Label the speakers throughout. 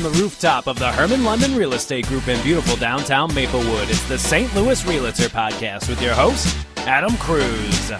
Speaker 1: From the rooftop of the Herman London Real Estate Group in beautiful downtown Maplewood, it's the St. Louis Realtor Podcast with your host, Adam Cruz.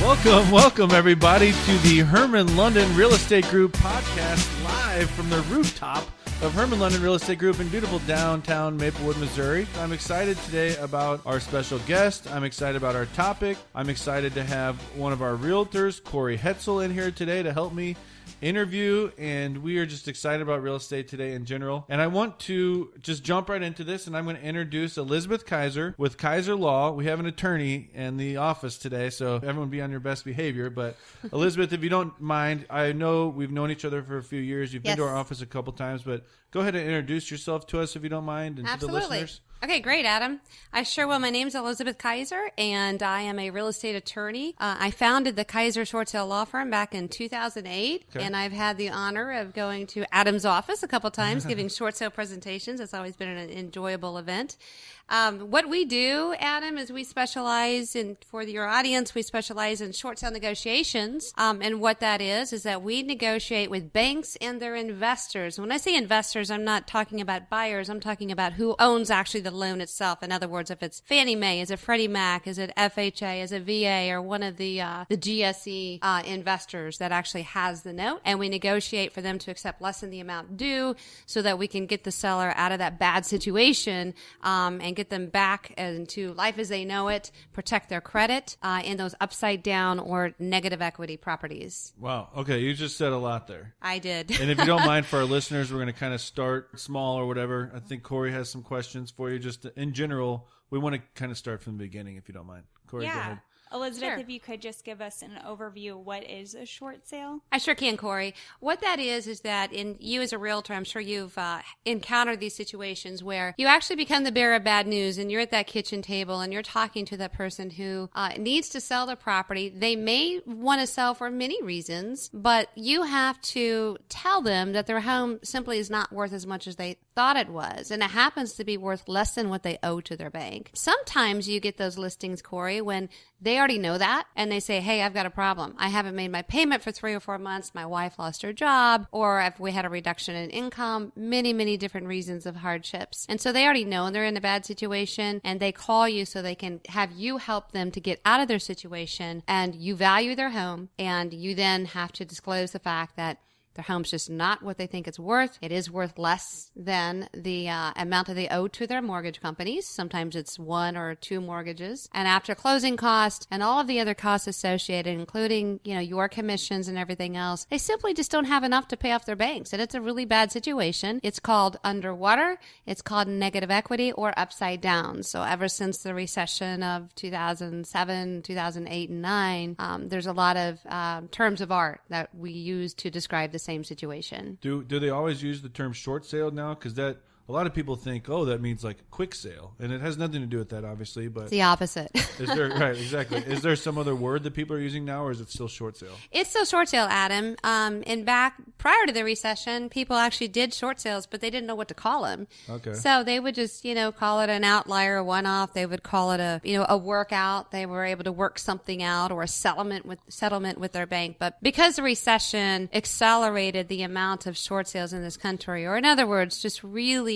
Speaker 2: Welcome, welcome everybody to the Herman London Real Estate Group podcast live from the rooftop of Herman London Real Estate Group in beautiful downtown Maplewood, Missouri. I'm excited today about our special guest. I'm excited about our topic. I'm excited to have one of our realtors, Corey Hetzel, in here today to help me interview and we are just excited about real estate today in general. And i want to just jump right into this and i'm going to introduce elizabeth kaiser with kaiser law. We have an attorney in the office today so everyone be on your best behavior. But elizabeth if you don't mind i know we've known each other for a few years. You've
Speaker 3: Yes.
Speaker 2: been to our office a couple times but go ahead and introduce yourself to us if you don't mind and to the listeners
Speaker 3: Okay, great, Adam. I sure will. My name's Elizabeth Kaiser, and I am a real estate attorney. Uh, I founded the Kaiser Short Sale Law Firm back in 2008,
Speaker 2: Okay.
Speaker 3: and I've had the honor of going to Adam's office a couple times, giving short sale presentations. It's always been an enjoyable event. Um, what we do, Adam, is we specialize in, for your audience, we specialize in short sale negotiations. Um, and what that is, is that we negotiate with banks and their investors. When I say investors, I'm not talking about buyers. I'm talking about who owns actually the loan itself. In other words, if it's Fannie Mae, is it Freddie Mac, is it FHA, is it VA, or one of the, uh, the GSE, uh, investors that actually has the note. And we negotiate for them to accept less than the amount due so that we can get the seller out of that bad situation, um, and get them back into life as they know it, protect their credit, uh, in those upside down or negative equity properties.
Speaker 2: wow okay you just said a lot there
Speaker 3: I did.
Speaker 2: and if you don't mind for our listeners, we're going to kind of start small or whatever. I think Corey has some questions for you. Just in general, we want to kind of start from the beginning, if you don't mind. Corey, go ahead.
Speaker 4: Elizabeth,
Speaker 3: Sure.
Speaker 4: if you could just give us an overview, what is a short sale?
Speaker 3: I sure can, Corey. What that is is that in you as a realtor, I'm sure you've uh, encountered these situations where you actually become the bearer of bad news, and you're at that kitchen table and you're talking to that person who uh, needs to sell the property. They may want to sell for many reasons, but you have to tell them that their home simply is not worth as much as they thought it was, and it happens to be worth less than what they owe to their bank. Sometimes you get those listings, Corey, when they already know that and they say, Hey, I've got a problem. I haven't made my payment for three or four months. My wife lost her job, or if we had a reduction in income, many, many different reasons of hardships. And so they already know they're in a bad situation and they call you so they can have you help them to get out of their situation and you value their home and you then have to disclose the fact that their home's just not what they think it's worth. It is worth less than the uh, amount that they owe to their mortgage companies. Sometimes it's one or two mortgages. And after closing costs and all of the other costs associated, including, you know, your commissions and everything else, they simply just don't have enough to pay off their banks. And it's a really bad situation. It's called underwater. It's called negative equity or upside down. So ever since the recession of 2007, 2008, and 9, um, there's a lot of um, terms of art that we use to describe the same situation.
Speaker 2: Do do they always use the term short sale now? Because that a lot of people think, oh, that means like quick sale, and it has nothing to do with that, obviously. But
Speaker 3: It's the opposite.
Speaker 2: is there right exactly? Is there some other word that people are using now, or is it still short sale?
Speaker 3: It's still short sale, Adam. Um, and back prior to the recession, people actually did short sales, but they didn't know what to call them.
Speaker 2: Okay.
Speaker 3: So they would just, you know, call it an outlier, a one-off. They would call it a, you know, a workout. They were able to work something out or a settlement with settlement with their bank. But because the recession accelerated the amount of short sales in this country, or in other words, just really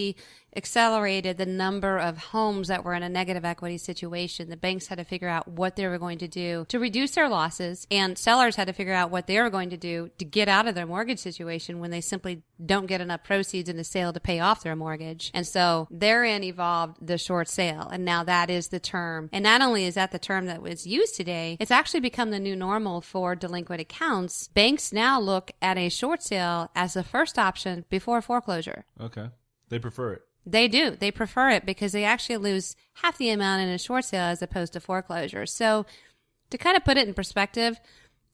Speaker 3: accelerated the number of homes that were in a negative equity situation. The banks had to figure out what they were going to do to reduce their losses, and sellers had to figure out what they were going to do to get out of their mortgage situation when they simply don't get enough proceeds in the sale to pay off their mortgage. And so therein evolved the short sale. And now that is the term. And not only is that the term that was used today, it's actually become the new normal for delinquent accounts. Banks now look at a short sale as the first option before foreclosure.
Speaker 2: Okay, they prefer it.
Speaker 3: They do. They prefer it because they actually lose half the amount in a short sale as opposed to foreclosure. So, to kind of put it in perspective,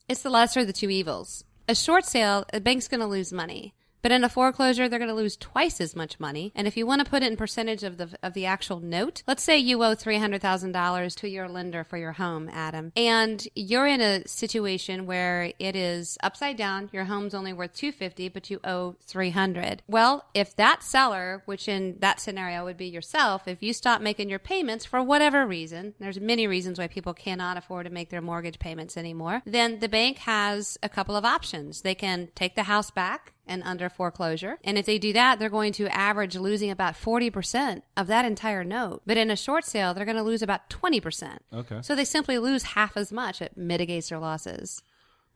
Speaker 3: it's the lesser of the two evils. A short sale, a bank's going to lose money. But in a foreclosure, they're going to lose twice as much money. And if you want to put it in percentage of the of the actual note, let's say you owe three hundred thousand dollars to your lender for your home, Adam, and you're in a situation where it is upside down. Your home's only worth two fifty, but you owe three hundred. Well, if that seller, which in that scenario would be yourself, if you stop making your payments for whatever reason, there's many reasons why people cannot afford to make their mortgage payments anymore, then the bank has a couple of options. They can take the house back and under foreclosure. And if they do that, they're going to average losing about 40% of that entire note. But in a short sale, they're going to lose about 20%.
Speaker 2: Okay.
Speaker 3: So they simply lose half as much. It mitigates their losses.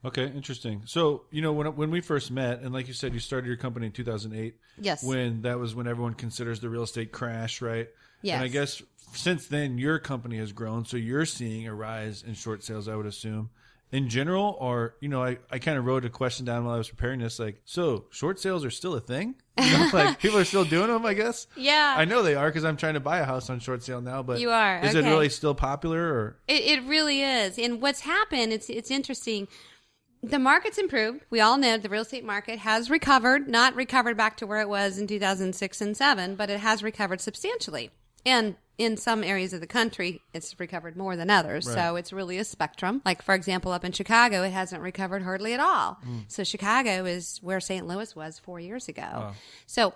Speaker 2: Okay, interesting. So, you know, when when we first met, and like you said, you started your company in 2008.
Speaker 3: Yes.
Speaker 2: When that was when everyone considers the real estate crash, right?
Speaker 3: Yes.
Speaker 2: And I guess since then, your company has grown, so you're seeing a rise in short sales, I would assume. In general, or you know, I, I kind of wrote a question down while I was preparing this, like, so short sales are still a thing? You know, like people are still doing them, I guess.
Speaker 3: Yeah.
Speaker 2: I know they are because I'm trying to buy a house on short sale now. But
Speaker 3: You are,
Speaker 2: Is it really still popular? Or
Speaker 3: It, it really is. And what's happened, it's, it's interesting. The market's improved. We all know the real estate market has recovered, not recovered back to where it was in 2006 and 7, but it has recovered substantially. And in some areas of the country, it's recovered more than others. So it's really a spectrum. Like, for example, up in Chicago, it hasn't recovered hardly at all. Mm. So Chicago is where St. Louis was four years ago. So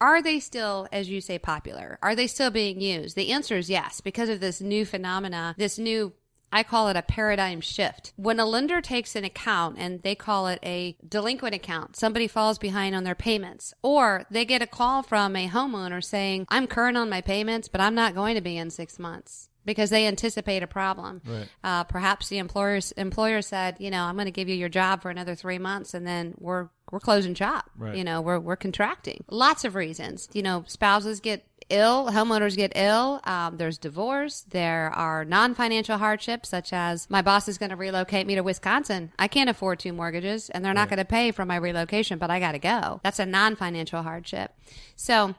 Speaker 3: are they still, as you say, popular? Are they still being used? The answer is yes, because of this new phenomena, this new I call it a paradigm shift. When a lender takes an account and they call it a delinquent account, somebody falls behind on their payments, or they get a call from a homeowner saying, I'm current on my payments, but I'm not going to be in six months. Because they anticipate a problem.
Speaker 2: Right.
Speaker 3: Uh, perhaps the employers employer said, you know, I'm going to give you your job for another three months, and then we're we're closing shop.
Speaker 2: Right.
Speaker 3: You know, we're we're contracting. Lots of reasons. You know, spouses get ill, homeowners get ill. Um, there's divorce. There are non-financial hardships, such as my boss is going to relocate me to Wisconsin. I can't afford two mortgages, and they're not going to pay for my relocation, but I got to go. That's a non-financial hardship. So.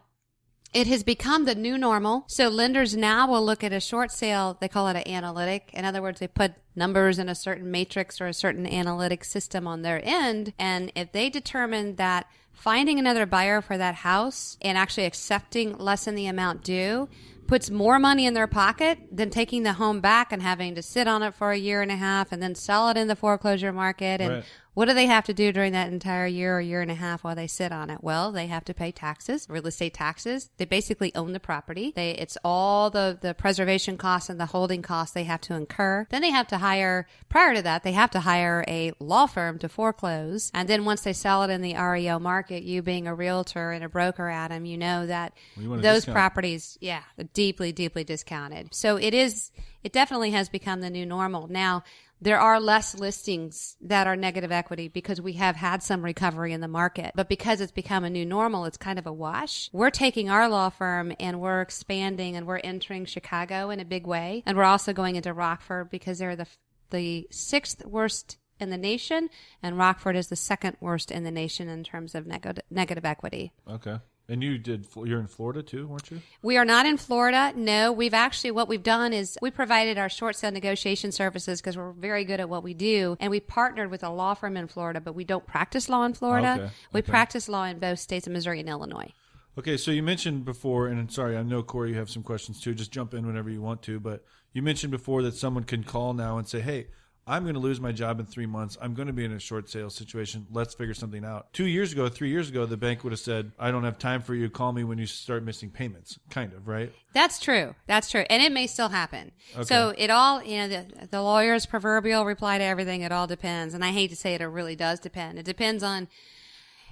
Speaker 3: It has become the new normal. So lenders now will look at a short sale. They call it an analytic. In other words, they put numbers in a certain matrix or a certain analytic system on their end. And if they determine that finding another buyer for that house and actually accepting less than the amount due puts more money in their pocket than taking the home back and having to sit on it for a year and a half and then sell it in the foreclosure market and
Speaker 2: Right.
Speaker 3: What do they have to do during that entire year or year and a half while they sit on it? Well, they have to pay taxes, real estate taxes. They basically own the property. They, it's all the, the preservation costs and the holding costs they have to incur. Then they have to hire, prior to that, they have to hire a law firm to foreclose. And then once they sell it in the REO market, you being a realtor and a broker, Adam, you know that
Speaker 2: you
Speaker 3: those properties, yeah, deeply, deeply discounted. So it is, it definitely has become the new normal. Now, there are less listings that are negative equity because we have had some recovery in the market. But because it's become a new normal, it's kind of a wash. We're taking our law firm and we're expanding and we're entering Chicago in a big way. And we're also going into Rockford because they're the, the sixth worst in the nation and Rockford is the second worst in the nation in terms of neg- negative equity.
Speaker 2: okay, and you did. You're in Florida too, weren't you?
Speaker 3: We are not in Florida. No, we've actually, what we've done is we provided our short sale negotiation services because we're very good at what we do. And we partnered with a law firm in Florida, but we don't practice law in Florida.
Speaker 2: Okay,
Speaker 3: We
Speaker 2: okay.
Speaker 3: practice law in both states of Missouri and Illinois.
Speaker 2: Okay, so you mentioned before, and sorry, I know Corey, you have some questions too. Just jump in whenever you want to. But you mentioned before that someone can call now and say, "Hey, I'm going to lose my job in three months. I'm going to be in a short sale situation. Let's figure something out." Two years ago, three years ago, the bank would have said, "I don't have time for you. Call me when you start missing payments." Kind of, right?
Speaker 3: That's true. That's true. And it may still happen. So it all, you know, the, the lawyer's proverbial reply to everything, it all depends. And I hate to say it, it really does depend. It depends on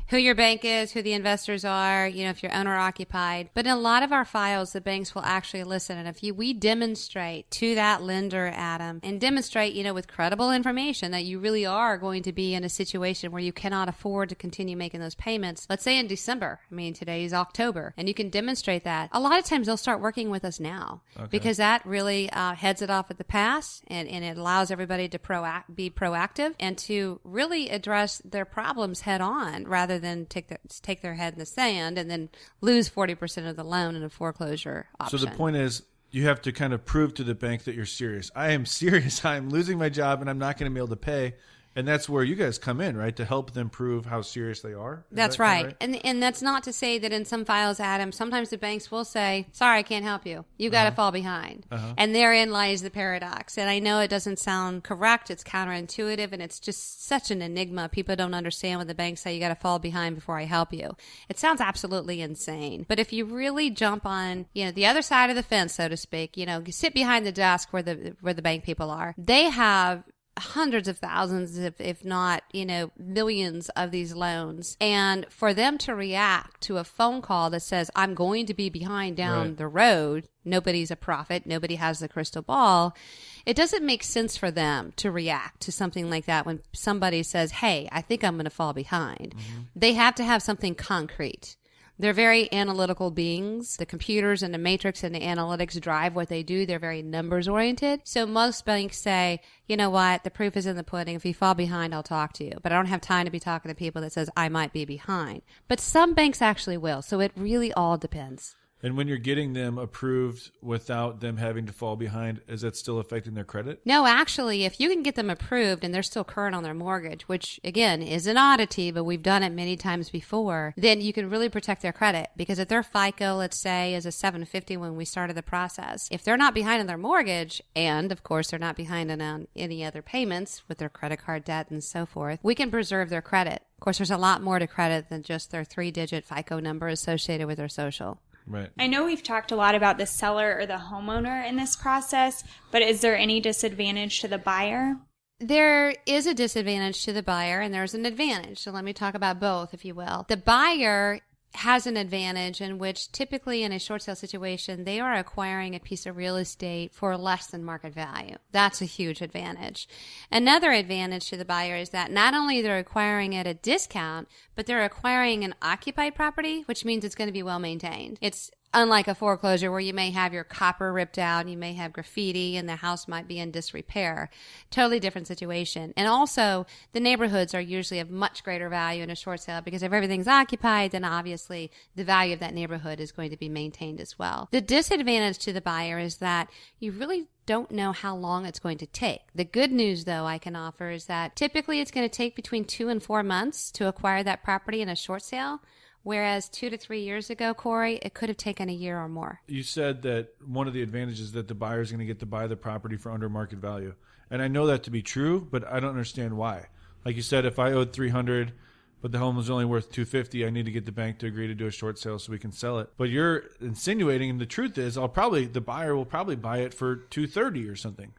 Speaker 3: who your bank is, who the investors are, you know, if you're owner occupied. But in a lot of our files, the banks will actually listen. And if you, we demonstrate to that lender, Adam, and demonstrate, you know, with credible information that you really are going to be in a situation where you cannot afford to continue making those payments. Let's say in December. I mean, today is October and you can demonstrate that. A lot of times they'll start working with us now because that really uh, heads it off at the pass and, and it allows everybody to proact, be proactive and to really address their problems head on rather than take their, take their head in the sand and then lose 40% of the loan in a foreclosure option.
Speaker 2: So the point is, you have to kind of prove to the bank that you're serious. I am serious. I'm losing my job, and I'm not going to be able to pay. And that's where you guys come in, right? To help them prove how serious they are. Is
Speaker 3: That's
Speaker 2: that kinda
Speaker 3: right. And and that's not to say that in some files, Adam, sometimes the banks will say, sorry, I can't help you. You got to
Speaker 2: Uh-huh.
Speaker 3: fall behind. And therein lies the paradox. And I know it doesn't sound correct. It's counterintuitive and it's just such an enigma. People don't understand when the banks say you got to fall behind before I help you. It sounds absolutely insane. But if you really jump on, you know, the other side of the fence, so to speak, you know, sit behind the desk where the, where the bank people are, they have hundreds of thousands, if, if not, you know, millions of these loans. And for them to react to a phone call that says, I'm going to be behind down
Speaker 2: Right.
Speaker 3: the road, nobody's a prophet, nobody has the crystal ball. It doesn't make sense for them to react to something like that when somebody says, Hey, I think I'm going to fall behind. Mm-hmm. They have to have something concrete. They're very analytical beings. The computers and the matrix and the analytics drive what they do. They're very numbers oriented. So most banks say, you know what, the proof is in the pudding. If you fall behind, I'll talk to you. But I don't have time to be talking to people that says I might be behind. But some banks actually will. So it really all depends.
Speaker 2: And when you're getting them approved without them having to fall behind, is that still affecting their credit?
Speaker 3: No, actually, if you can get them approved and they're still current on their mortgage, which again is an oddity, but we've done it many times before, then you can really protect their credit. Because if their FICO, let's say, is a 750 when we started the process, if they're not behind on their mortgage, and of course they're not behind on any other payments with their credit card debt and so forth, we can preserve their credit. Of course, there's a lot more to credit than just their three digit FICO number associated with their social.
Speaker 2: Right.
Speaker 4: I know we've talked a lot about the seller or the homeowner in this process, but is there any disadvantage to the buyer?
Speaker 3: There is a disadvantage to the buyer and there's an advantage. So let me talk about both, if you will. The buyer has an advantage in which typically in a short sale situation, they are acquiring a piece of real estate for less than market value. That's a huge advantage. Another advantage to the buyer is that not only they're acquiring at a discount, but they're acquiring an occupied property, which means it's going to be well maintained. It's unlike a foreclosure where you may have your copper ripped out, you may have graffiti, and the house might be in disrepair. Totally different situation. And also, the neighborhoods are usually of much greater value in a short sale because if everything's occupied, then obviously the value of that neighborhood is going to be maintained as well. The disadvantage to the buyer is that you really don't know how long it's going to take. The good news, though, I can offer is that typically it's going to take between two and four months to acquire that property in a short sale. Whereas two to three years ago, Corey, it could have taken a year or more.
Speaker 2: You said that one of the advantages that the buyer is going to get to buy the property for under market value, and I know that to be true, but I don't understand why. Like you said, if I owed three hundred, but the home was only worth two fifty, I need to get the bank to agree to do a short sale so we can sell it. But you're insinuating, and the truth is, I'll probably the buyer will probably buy it for two thirty or something.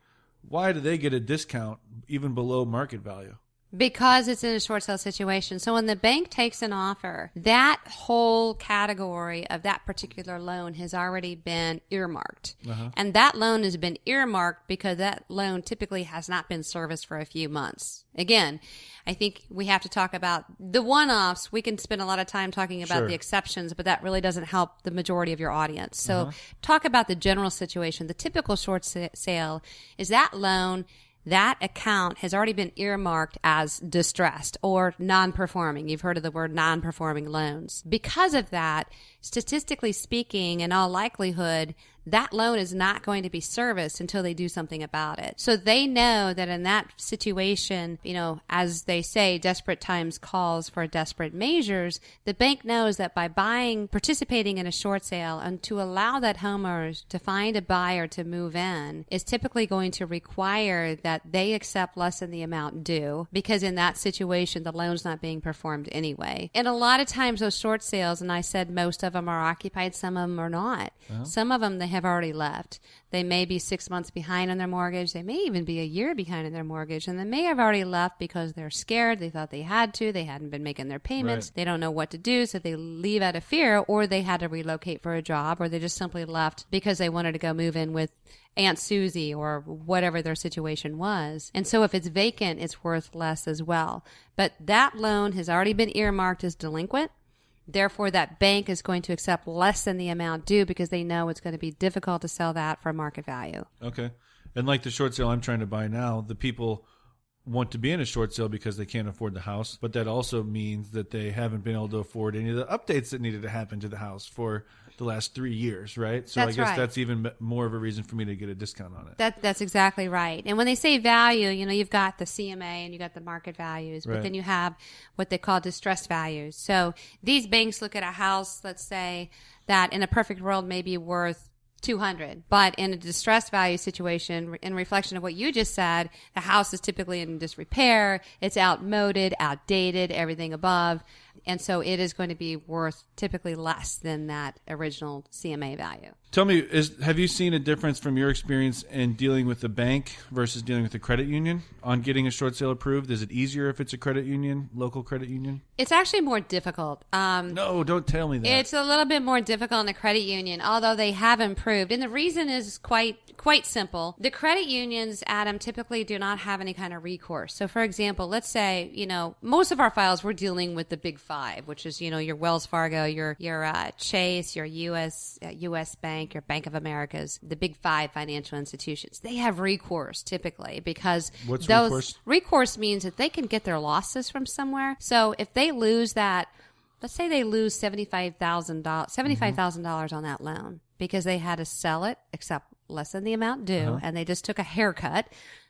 Speaker 2: Why do they get a discount even below market value?
Speaker 3: Because it's in a short sale situation. So when the bank takes an offer, that whole category of that particular loan has already been earmarked. Uh-huh. And that loan has been earmarked because that loan typically has not been serviced for a few months. Again, I think we have to talk about the one offs. We can spend a lot of time talking about
Speaker 2: Sure.
Speaker 3: the exceptions, but that really doesn't help the majority of your audience. So uh-huh. talk about the general situation. The typical short sa- sale is that loan that account has already been earmarked as distressed or non-performing. You've heard of the word non-performing loans. Because of that, statistically speaking, in all likelihood, that loan is not going to be serviced until they do something about it. So they know that in that situation, you know, as they say, desperate times calls for desperate measures. The bank knows that by buying, participating in a short sale and to allow that homeowner to find a buyer to move in is typically going to require that they accept less than the amount due because in that situation, the loan's not being performed anyway. And a lot of times those short sales, and I said most of them are occupied, some of them are not. Uh-huh. Some of them they have already left. They may be six months behind on their mortgage. They may even be a year behind on their mortgage. And they may have already left because they're scared. They thought they had to. They hadn't been making their payments.
Speaker 2: Right.
Speaker 3: They don't know what to do. So they leave out of fear or they had to relocate for a job or they just simply left because they wanted to go move in with Aunt Susie or whatever their situation was. And so if it's vacant, it's worth less as well. But that loan has already been earmarked as delinquent. Therefore, that bank is going to accept less than the amount due because they know it's going to be difficult to sell that for market value.
Speaker 2: Okay. And like the short sale I'm trying to buy now, the people want to be in a short sale because they can't afford the house, but that also means that they haven't been able to afford any of the updates that needed to happen to the house for the last three years, right? So
Speaker 3: That's
Speaker 2: I guess
Speaker 3: right.
Speaker 2: that's even more of a reason for me to get a discount on it.
Speaker 3: That that's exactly right. And when they say value, you know, you've got the CMA and you got the market values, but
Speaker 2: Right.
Speaker 3: then you have what they call distressed values. So these banks look at a house, let's say, that in a perfect world may be worth 200 but in a distressed value situation in reflection of what you just said the house is typically in disrepair it's outmoded outdated everything above and so it is going to be worth typically less than that original CMA value.
Speaker 2: Tell me, is have you seen a difference from your experience in dealing with the bank versus dealing with the credit union on getting a short sale approved? Is it easier if it's a credit union, local credit union?
Speaker 3: It's actually more difficult. Um,
Speaker 2: No, don't tell me that.
Speaker 3: It's a little bit more difficult in the credit union, although they have improved. And the reason is quite quite simple. The credit unions, Adam, typically do not have any kind of recourse. So for example, let's say, you know, most of our files we're dealing with the big five, which is, you know, your Wells Fargo, your your uh, Chase, your US uh, US Bank, your Bank of America's, the big five financial institutions. They have recourse typically because
Speaker 2: What's
Speaker 3: those
Speaker 2: recourse?
Speaker 3: recourse means that they can get their losses from somewhere. So if they lose that let's say they lose $75,000 $75,000 on that loan because they had to sell it except less than the amount due and they just took a haircut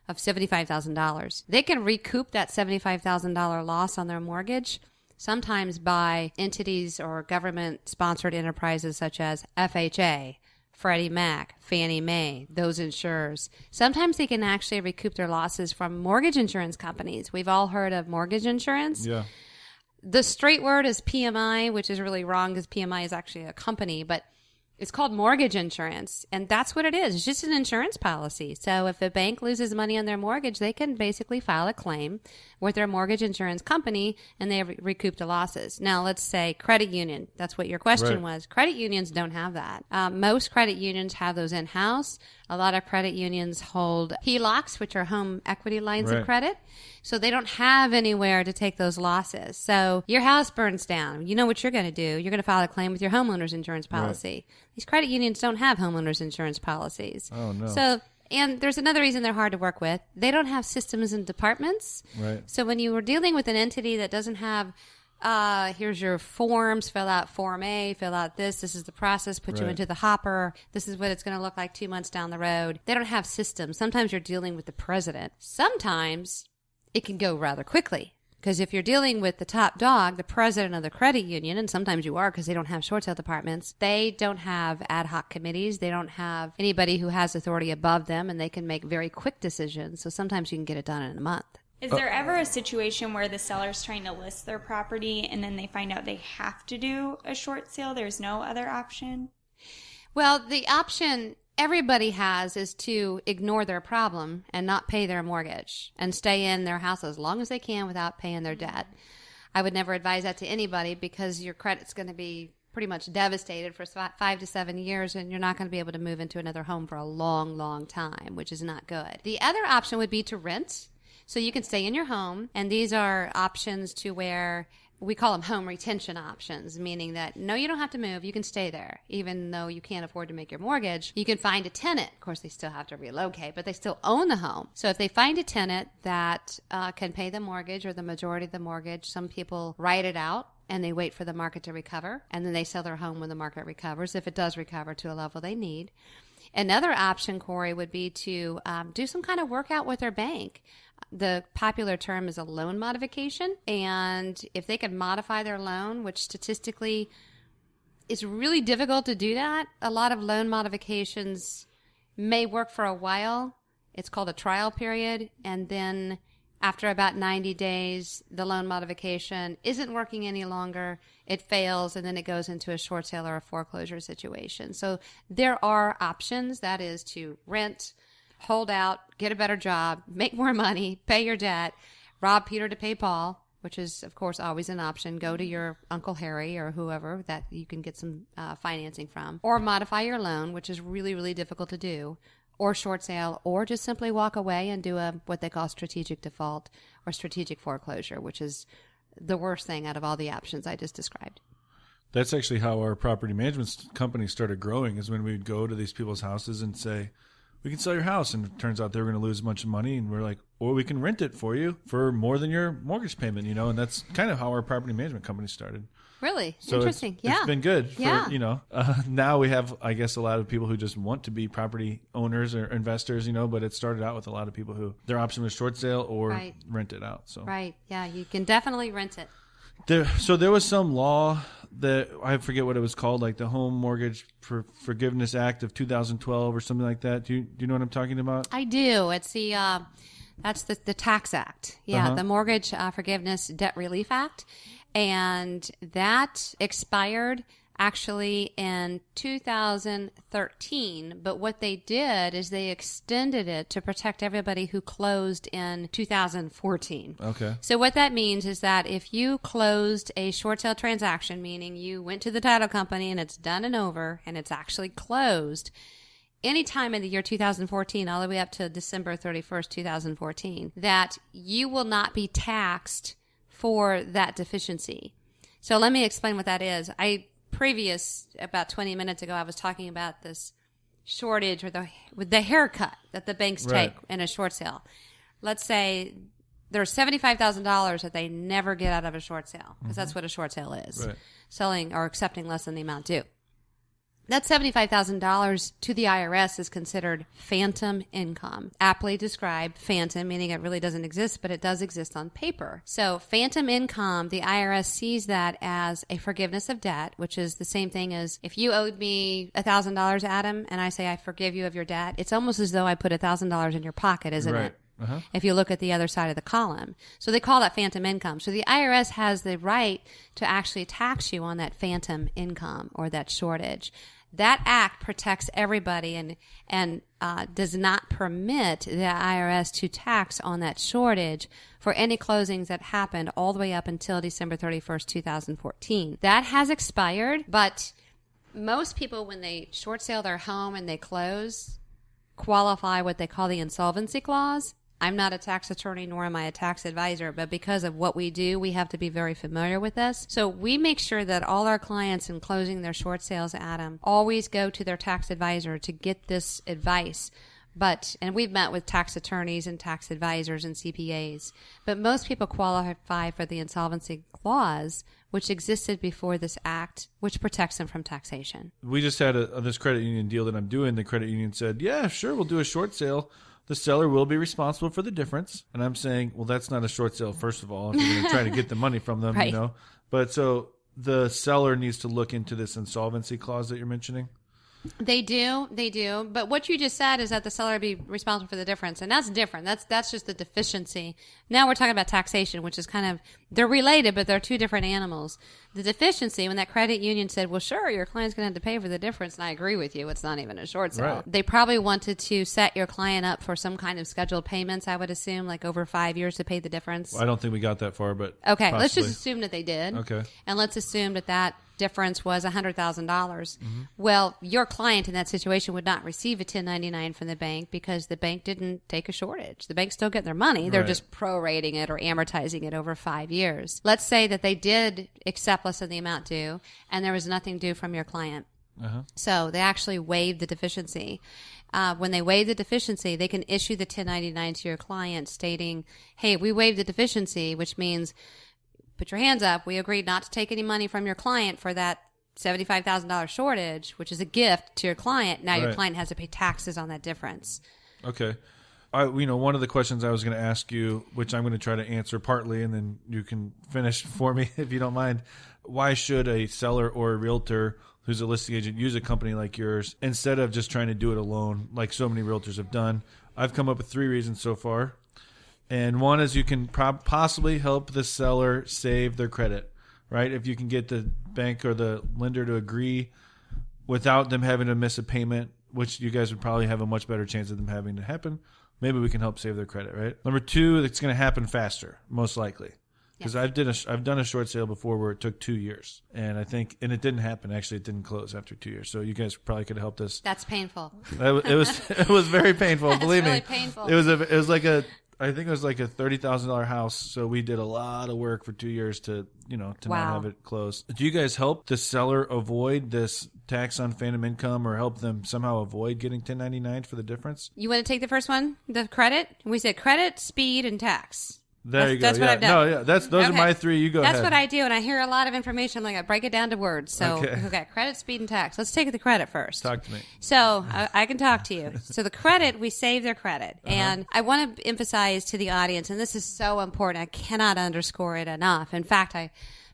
Speaker 3: of $75,000. They can recoup that $75,000 loss on their mortgage sometimes by entities or government sponsored enterprises such as FHA, Freddie Mac, Fannie Mae, those insurers. Sometimes they can actually recoup their losses from mortgage insurance companies. We've all heard of mortgage insurance
Speaker 2: yeah.
Speaker 3: the straight word is PMI, which is really wrong because PMI is actually a company, but it's called mortgage insurance. And that's what it is. It's just an insurance policy. So if a bank loses money on their mortgage, they can basically file a claim with their mortgage insurance company and they re- recoup the losses. Now, let's say credit union. That's what your question
Speaker 2: Right.
Speaker 3: was. Credit unions don't have that. Um, most credit unions have those in house. A lot of credit unions hold HELOCs, which are home equity lines
Speaker 2: Right.
Speaker 3: of credit. So they don't have anywhere to take those losses. So your house burns down. You know what you're going to do. You're going to file a claim with your homeowner's insurance policy. These credit unions don't have homeowners insurance policies.
Speaker 2: Oh, no.
Speaker 3: So and there's another reason they're hard to work with. They don't have systems and departments.
Speaker 2: Right.
Speaker 3: So when you are dealing with an entity that doesn't have uh, here's your forms, fill out Form A, fill out this, this is the process, put you into the hopper, this is what it's going to look like two months down the road. They don't have systems. Sometimes you're dealing with the president. Sometimes it can go rather quickly. Because if you're dealing with the top dog, the president of the credit union, and sometimes you are because they don't have short sale departments, they don't have ad hoc committees. They don't have anybody who has authority above them, and they can make very quick decisions. So sometimes you can get it done in a month.
Speaker 4: Is there ever a situation where the seller's trying to list their property and then they find out they have to do a short sale? There's no other option?
Speaker 3: Well, the option everybody has is to ignore their problem and not pay their mortgage and stay in their house as long as they can without paying their debt. I would never advise that to anybody because your credit's going to be pretty much devastated for five to seven years and you're not going to be able to move into another home for a long, long time, which is not good. The other option would be to rent. So you can stay in your home, and these are options to where we call them home retention options, meaning that no, you don't have to move. You can stay there, even though you can't afford to make your mortgage. You can find a tenant. Of course, they still have to relocate, but they still own the home. So if they find a tenant that uh, can pay the mortgage or the majority of the mortgage, some people write it out and they wait for the market to recover, and then they sell their home when the market recovers, if it does recover to a level they need. Another option, Corey, would be to um, do some kind of workout with their bank. The popular term is a loan modification. And if they could modify their loan, which statistically is really difficult to do that, a lot of loan modifications may work for a while. It's called a trial period. And then after about 90 days, the loan modification isn't working any longer. It fails and then it goes into a short sale or a foreclosure situation. So there are options. That is to rent, hold out, get a better job, make more money, pay your debt, rob Peter to pay Paul, which is, of course, always an option. Go to your Uncle Harry or whoever that you can get some uh, financing from, or modify your loan, which is really, really difficult to do, or short sale, or just simply walk away and do a what they call strategic default or strategic foreclosure, which is the worst thing out of all the options I just described.
Speaker 2: That's actually how our property management company started growing. Is when we'd go to these people's houses and say, "We can sell your house," and it turns out they were going to lose a bunch of money, and we're like, "Or we can rent it for you for more than your mortgage payment," you know. And that's kind of how our property management company started.
Speaker 3: Really
Speaker 2: So
Speaker 3: interesting.
Speaker 2: It's,
Speaker 3: yeah,
Speaker 2: it's been good. For,
Speaker 3: Yeah.
Speaker 2: You know, uh, now we have, I guess, a lot of people who just want to be property owners or investors. You know, but it started out with a lot of people who their option was short sale or
Speaker 3: Right.
Speaker 2: rent it out. So
Speaker 3: Right. Yeah, you can definitely rent it.
Speaker 2: there, so there was some law that I forget what it was called, like the Home Mortgage for Forgiveness Act of 2012 or something like that. Do you do you know what I'm talking about?
Speaker 3: I do. It's the uh, that's the the tax act. Yeah,
Speaker 2: Uh-huh.
Speaker 3: the Mortgage uh, Forgiveness Debt Relief Act. And that expired actually in 2013. But what they did is they extended it to protect everybody who closed in 2014.
Speaker 2: Okay.
Speaker 3: So what that means is that if you closed a short sale transaction, meaning you went to the title company and it's done and over and it's actually closed, any time in the year 2014 all the way up to December 31st, 2014, that you will not be taxed for that deficiency. So let me explain what that is. I previous about 20 minutes ago I was talking about this shortage or the with the haircut that the banks
Speaker 2: Right.
Speaker 3: take in a short sale. Let's say there's $75,000 that they never get out of a short sale because mm-hmm. that's what a short sale is.
Speaker 2: Right.
Speaker 3: Selling or accepting less than the amount due. That $75,000 to the IRS is considered phantom income. Aptly described phantom, meaning it really doesn't exist, but it does exist on paper. So phantom income, the IRS sees that as a forgiveness of debt, which is the same thing as if you owed me $1,000, Adam, and I say I forgive you of your debt, it's almost as though I put $1,000 in your pocket, isn't
Speaker 2: Right.
Speaker 3: it?
Speaker 2: Uh-huh.
Speaker 3: if you look at the other side of the column. So they call that phantom income. So the IRS has the right to actually tax you on that phantom income or that shortage. That act protects everybody and and uh, does not permit the IRS to tax on that shortage for any closings that happened all the way up until December 31st, 2014. That has expired, but most people, when they short sale their home and they close, qualify what they call the insolvency clause. I'm not a tax attorney nor am I a tax advisor, but because of what we do, we have to be very familiar with this. So we make sure that all our clients in closing their short sales, Adam, always go to their tax advisor to get this advice. But, and we've met with tax attorneys and tax advisors and CPAs, but most people qualify for the insolvency clause, which existed before this act, which protects them from taxation.
Speaker 2: We just had a, this credit union deal that I'm doing. The credit union said, "Yeah, sure, we'll do a short sale. The seller will be responsible for the difference." And I'm saying, "Well, that's not a short sale. First of all, if you're going to try to get the money from them,
Speaker 3: Right.
Speaker 2: you know." But so the seller needs to look into this insolvency clause that you're mentioning.
Speaker 3: They do, they do. But what you just said is that the seller be responsible for the difference, and that's different. That's that's just the deficiency. Now we're talking about taxation, which is kind of they're related, but they're two different animals. The deficiency, when that credit union said, "Well, sure, your client's going to have to pay for the difference," and I agree with you, it's not even a short sale.
Speaker 2: Right.
Speaker 3: They probably wanted to set your client up for some kind of scheduled payments. I would assume, like over five years to pay the difference.
Speaker 2: I don't think we got that far, but
Speaker 3: Okay, let's just assume that they did.
Speaker 2: Okay.
Speaker 3: And let's assume that that difference was 100,000. dollars
Speaker 2: Mm-hmm.
Speaker 3: Well, your client in that situation would not receive a 1099 from the bank because the bank didn't take a shortage. The bank's still getting their money. They're
Speaker 2: Right.
Speaker 3: just prorating it or amortizing it over five years. Let's say that they did accept less than the amount due and there was nothing due from your client. So they actually waived the deficiency. Uh, when they waive the deficiency, they can issue the 1099 to your client stating, hey, we waived the deficiency, which means put your hands up. We agreed not to take any money from your client for that $75,000 shortage, which is a gift to your client. Now your client has to pay taxes on that difference.
Speaker 2: Okay. I, you know, one of the questions I was going to ask you, which I'm going to try to answer partly, and then you can finish for me if you don't mind. Why should a seller or a realtor who's a listing agent use a company like yours instead of just trying to do it alone, like so many realtors have done? I've come up with three reasons so far. And one is you can prob- possibly help the seller save their credit, right? If you can get the bank or the lender to agree without them having to miss a payment, which you guys would probably have a much better chance of them having to happen. Maybe we can help save their credit, right? Number two, it's going to happen faster, most likely, because I've did a I've done a short sale before where it took two years, and I think and it didn't happen. Actually, it didn't close after two years. So you guys probably could have helped us.
Speaker 3: That's painful.
Speaker 2: It was it was, it was very painful. Believe
Speaker 3: really
Speaker 2: me,
Speaker 3: painful.
Speaker 2: it was a it was like a I think it was like a thirty thousand dollar house. So we did a lot of work for two years to you know to
Speaker 3: Wow.
Speaker 2: not have it closed. Do you guys help the seller avoid this tax on phantom income, or help them somehow avoid getting ten ninety nine for the difference?
Speaker 3: You want to take the first one? The credit? We said credit, speed, and tax.
Speaker 2: There
Speaker 3: That's-
Speaker 2: you go.
Speaker 3: that's what. I've done.
Speaker 2: No, yeah, that's those are my three. You go
Speaker 3: That's
Speaker 2: ahead.
Speaker 3: what I do, and I hear a lot of information. I'm like, I break it down to words. So,
Speaker 2: Okay.
Speaker 3: okay, credit, speed, and tax. Let's take the credit first.
Speaker 2: Talk to me.
Speaker 3: So I, I can talk to you. So the credit, we save their credit.
Speaker 2: Uh-huh.
Speaker 3: And I want to emphasize to the audience, and this is so important. I cannot underscore it enough. In fact, I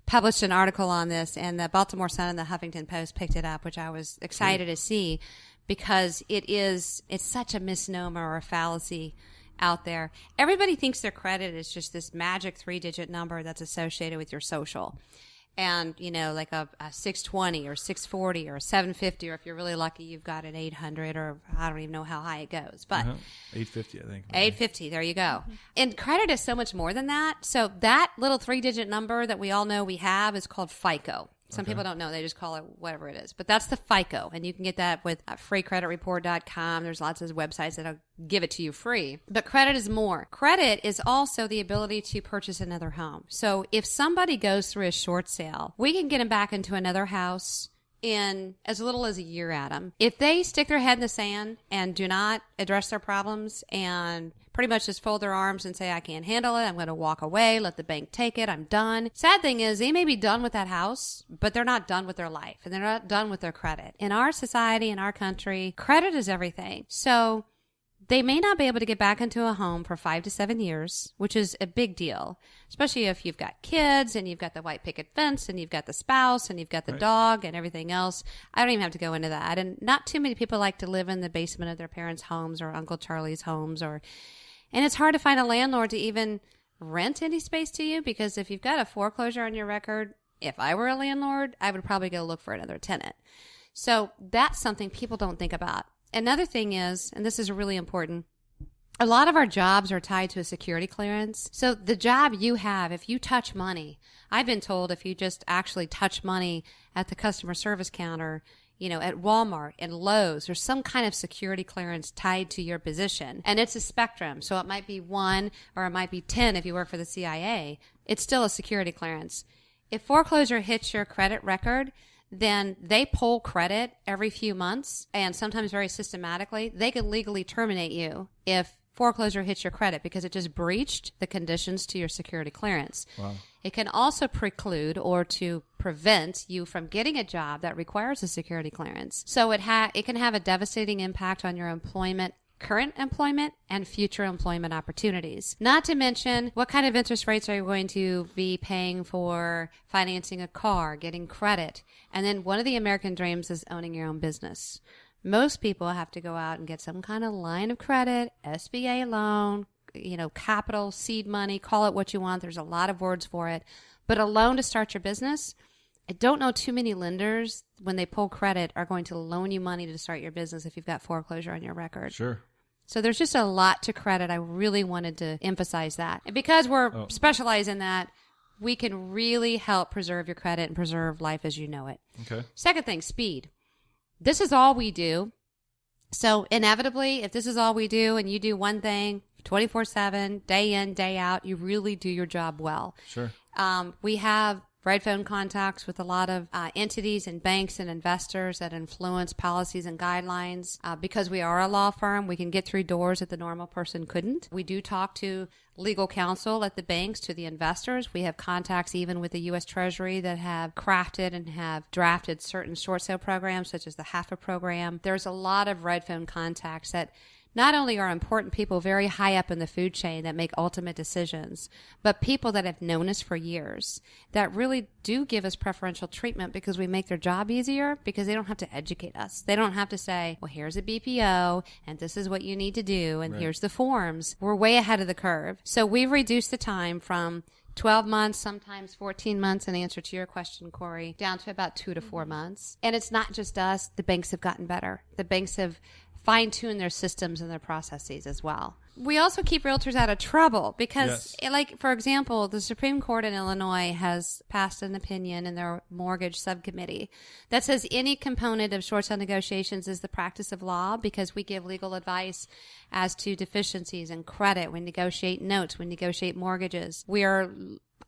Speaker 3: published an article on this and the Baltimore Sun and the Huffington Post picked it up, which I was excited to see because it is, it's such a misnomer or a fallacy out there. Everybody thinks their credit is just this magic three digit number that's associated with your social. And, you know, like a, a 620 or 640 or 750, or if you're really lucky, you've got an 800 or I don't even know how high it goes. But
Speaker 2: Uh-huh. 850, I think.
Speaker 3: 850, there you go. And credit is so much more than that. So that little three digit number that we all know we have is called FICO. Some people don't know. They just call it whatever it is. But that's the FICO. And you can get that with uh, freecreditreport.com. There's lots of websites that'll give it to you free. But credit is more. Credit is also the ability to purchase another home. So if somebody goes through a short sale, we can get them back into another house in as little as a year Adam. If they stick their head in the sand and do not address their problems and pretty much just fold their arms and say, I can't handle it, I'm going to walk away, let the bank take it, I'm done. Sad thing is, they may be done with that house, but they're not done with their life and they're not done with their credit. In our society, in our country, credit is everything. So, they may not be able to get back into a home for five to seven years, which is a big deal, especially if you've got kids and you've got the white picket fence and you've got the spouse and you've got the dog and everything else. I don't even have to go into that. And not too many people like to live in the basement of their parents' homes or Uncle Charlie's homes or, and it's hard to find a landlord to even rent any space to you because if you've got a foreclosure on your record, if I were a landlord, I would probably go look for another tenant. So that's something people don't think about. Another thing is, and this is really important, a lot of our jobs are tied to a security clearance. So the job you have, if you touch money, I've been told if you just actually touch money at the customer service counter, you know, at Walmart and Lowe's, there's some kind of security clearance tied to your position. And it's a spectrum. So it might be one or it might be 10 if you work for the CIA. It's still a security clearance. If foreclosure hits your credit record, then they pull credit every few months and sometimes very systematically. They can legally terminate you if foreclosure hits your credit because it just breached the conditions to your security clearance.
Speaker 2: Wow.
Speaker 3: It can also preclude or to prevent you from getting a job that requires a security clearance. So it ha- it can have a devastating impact on your employment current employment and future employment opportunities. Not to mention what kind of interest rates are you going to be paying for financing a car, getting credit. And then one of the American dreams is owning your own business. Most people have to go out and get some kind of line of credit, SBA loan, you know, capital, seed money, call it what you want. There's a lot of words for it. But a loan to start your business, I don't know too many lenders when they pull credit are going to loan you money to start your business if you've got foreclosure on your record.
Speaker 2: Sure.
Speaker 3: So there's just a lot to credit. I really wanted to emphasize that. And because we're
Speaker 2: Oh.
Speaker 3: specialized in that, we can really help preserve your credit and preserve life as you know it.
Speaker 2: Okay.
Speaker 3: Second thing, speed. This is all we do. So inevitably, if this is all we do and you do one thing 24 7, day in, day out, you really do your job well.
Speaker 2: Sure.
Speaker 3: Um, we have right phone contacts with a lot of uh, entities and banks and investors that influence policies and guidelines. Uh, because we are a law firm, we can get through doors that the normal person couldn't. We do talk to legal counsel at the banks, to the investors. We have contacts even with the U.S. Treasury that have crafted and have drafted certain short sale programs, such as the HAFA program. There's a lot of red phone contacts that not only are important people very high up in the food chain that make ultimate decisions, but people that have known us for years that really do give us preferential treatment because we make their job easier because they don't have to educate us. They don't have to say, well, here's a BPO and this is what you need to do and here's the forms. We're way ahead of the curve. So we've reduced the time from 12 months, sometimes 14 months in answer to your question, Corey, down to about two to four mm-hmm. months. And it's not just us. The banks have gotten better. The banks have fine tune their systems and their processes as well. We also keep realtors out of trouble because,
Speaker 2: Yes.
Speaker 3: Eh, like, for example, the Supreme Court in Illinois has passed an opinion in their mortgage subcommittee that says any component of short sale negotiations is the practice of law because we give legal advice as to deficiencies in credit. We negotiate notes, we negotiate mortgages. We are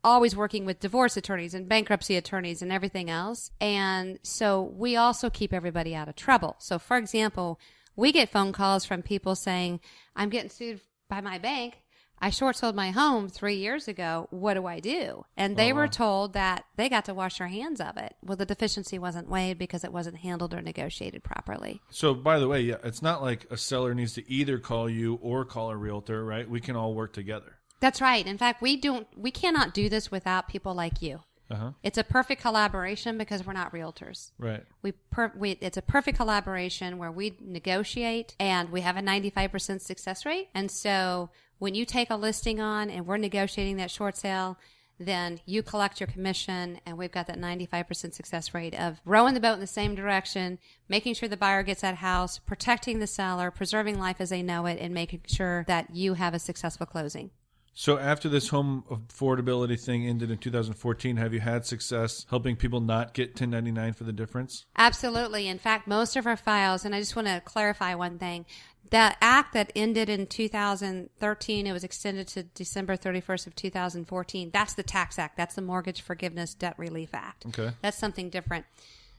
Speaker 3: always working with divorce attorneys and bankruptcy attorneys and everything else. And so we also keep everybody out of trouble. So, for example, we get phone calls from people saying, I'm getting sued by my bank. I short sold my home three years ago. What do I do? And they oh, were told that they got to wash their hands of it. Well, the deficiency wasn't waived because it wasn't handled or negotiated properly.
Speaker 2: So, by the way, yeah, it's not like a seller needs to either call you or call a realtor, right? We can all work together.
Speaker 3: That's right. In fact, we don't, we cannot do this without people like you.
Speaker 2: Uh-huh.
Speaker 3: It's a perfect collaboration because we're not realtors.
Speaker 2: Right.
Speaker 3: We, per, we it's a perfect collaboration where we negotiate and we have a 95% success rate. And so when you take a listing on and we're negotiating that short sale, then you collect your commission and we've got that 95% success rate of rowing the boat in the same direction, making sure the buyer gets that house, protecting the seller, preserving life as they know it, and making sure that you have a successful closing.
Speaker 2: So after this home affordability thing ended in 2014, have you had success helping people not get 1099 for the difference?
Speaker 3: Absolutely. In fact, most of our files, and I just want to clarify one thing. That act that ended in 2013, it was extended to December 31st of 2014. That's the Tax Act. That's the Mortgage Forgiveness Debt Relief Act.
Speaker 2: Okay.
Speaker 3: That's something different.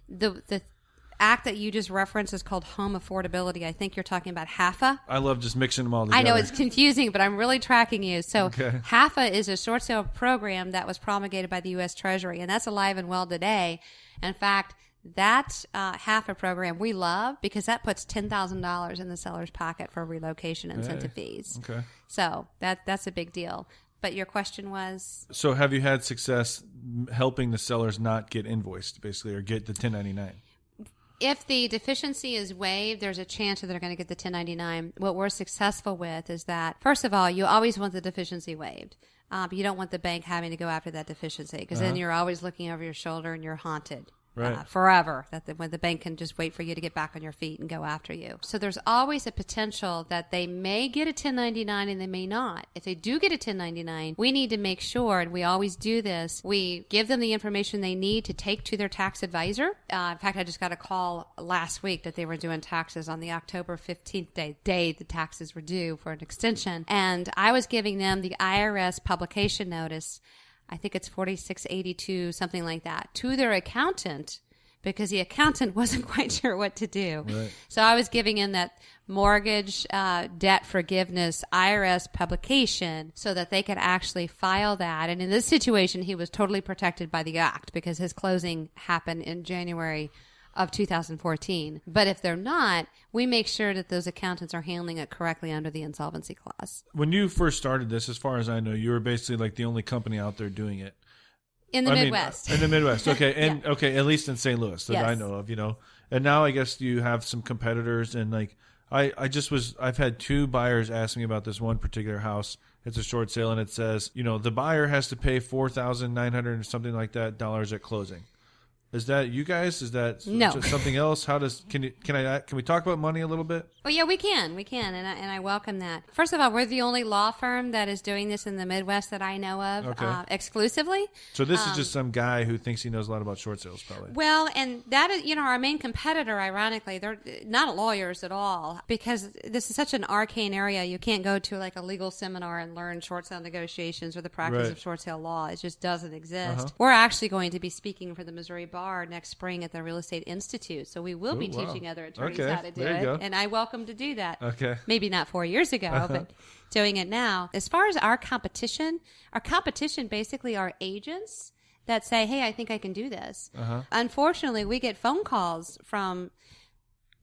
Speaker 3: The the act that you just referenced is called home affordability. I think you're talking about HAFA.
Speaker 2: I love just mixing them all together.
Speaker 3: I know it's confusing, but I'm really tracking you. So
Speaker 2: Okay.
Speaker 3: HAFA is a short sale program that was promulgated by the U.S. Treasury, and that's alive and well today. In fact, that uh, HAFA program we love because that puts ten thousand dollars in the seller's pocket for relocation incentive fees.
Speaker 2: Okay.
Speaker 3: So that that's a big deal. But your question was
Speaker 2: So have you had success helping the sellers not get invoiced, basically, or get the 1099?
Speaker 3: If the deficiency is waived, there's a chance that they're going to get the 1099. What we're successful with is that, first of all, you always want the deficiency waived. Um, you don't want the bank having to go after that deficiency because then you're always looking over your shoulder and you're haunted.
Speaker 2: Right.
Speaker 3: Uh, forever that the, when the bank can just wait for you to get back on your feet and go after you. So there's always a potential that they may get a 1099 and they may not. If they do get a 1099, we need to make sure, and we always do this, we give them the information they need to take to their tax advisor. Uh, in fact, I just got a call last week that they were doing taxes on the October 15th day, day the taxes were due for an extension. And I was giving them the IRS publication notice I think it's 4682, something like that, to their accountant because the accountant wasn't quite sure what to do. So I was giving in that mortgage uh, debt forgiveness IRS publication so that they could actually file that. And in this situation, he was totally protected by the act because his closing happened in January of 2014. But if they're not, we make sure that those accountants are handling it correctly under the insolvency clause.
Speaker 2: When you first started this, as far as I know, you were basically like the only company out there doing it.
Speaker 3: In the
Speaker 2: I mean,
Speaker 3: Midwest.
Speaker 2: Uh, in the Midwest, okay, and okay, at least in St. Louis that
Speaker 3: Yes.
Speaker 2: I know of, you know. And now I guess you have some competitors, and like I, I just was, I've had two buyers ask me about this one particular house. It's a short sale, and it says, you know, the buyer has to pay four thousand nine hundred or something like that dollars at closing. Is that you guys? Is that
Speaker 3: No.
Speaker 2: something else? How does can you can I can we talk about money a little bit?
Speaker 3: Oh yeah, we can, we can, and I, and I welcome that. First of all, we're the only law firm that is doing this in the Midwest that I know of
Speaker 2: Okay.
Speaker 3: uh, exclusively.
Speaker 2: So this
Speaker 3: Um,
Speaker 2: is just some guy who thinks he knows a lot about short sales, probably.
Speaker 3: Well, and that is, you know, our main competitor, ironically, they're not lawyers at all because this is such an arcane area. You can't go to like a legal seminar and learn short sale negotiations or the practice
Speaker 2: Right.
Speaker 3: of short sale law. It just doesn't exist.
Speaker 2: Uh-huh.
Speaker 3: We're actually going to be speaking for the Missouri Bar next spring at the Real Estate Institute. So we will be
Speaker 2: Ooh, wow.
Speaker 3: teaching other attorneys
Speaker 2: Okay,
Speaker 3: how to do it.
Speaker 2: go.
Speaker 3: And I welcome to do that.
Speaker 2: Okay.
Speaker 3: Maybe not four years ago, but doing it now. As far as our competition, our competition basically are agents that say, "Hey, I think I can do this." Uh-huh. Unfortunately, we get phone calls from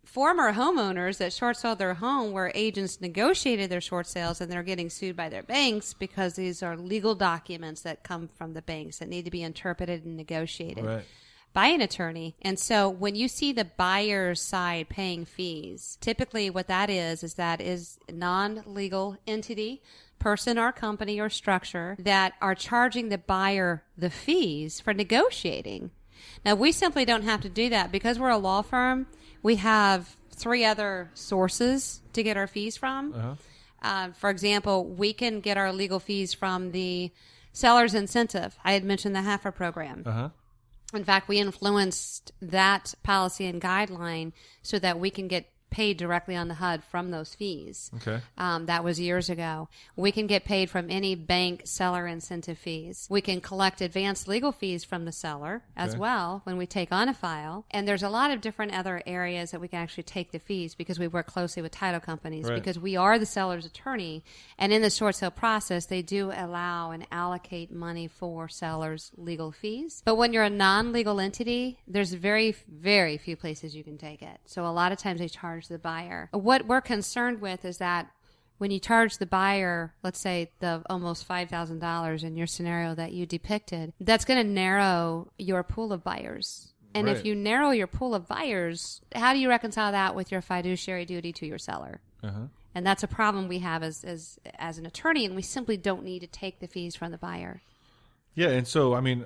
Speaker 3: former homeowners that short sold their home where agents negotiated their short sales and they're getting sued by their banks because these are legal documents that come from the banks that need to be interpreted and negotiated
Speaker 2: Right.
Speaker 3: By an attorney. And so when you see the buyer's side paying fees, typically what that is is that is non-legal entity, person or company or structure that are charging the buyer the fees for negotiating. Now we simply don't have to do that because we're a law firm. We have three other sources to get our fees from. Uh, for example, we can get our legal fees from the seller's incentive. I had mentioned the HAFA program.
Speaker 2: Uh huh.
Speaker 3: In fact, we influenced that policy and guideline so that we can get paid directly on the HUD from those fees.
Speaker 2: Okay.
Speaker 3: Um, that was years ago. We can get paid from any bank seller incentive fees. We can collect advanced legal fees from the seller as well when we take on a file. And there's a lot of different other areas that we can actually take the fees because we work closely with title companies
Speaker 2: Right.
Speaker 3: because we are the seller's attorney. And in the short sale process, they do allow and allocate money for sellers' legal fees. But when you're a non-legal entity, there's very, very few places you can take it. So a lot of times they charge the buyer. What we're concerned with is that when you charge the buyer, let's say the almost $5,000 in your scenario that you depicted, that's going to narrow your pool of buyers. And
Speaker 2: Right.
Speaker 3: if you narrow your pool of buyers, how do you reconcile that with your fiduciary duty to your seller?
Speaker 2: Uh-huh.
Speaker 3: And that's a problem we have as, as, as an attorney, and we simply don't need to take the fees from the buyer.
Speaker 2: Yeah, and so I mean,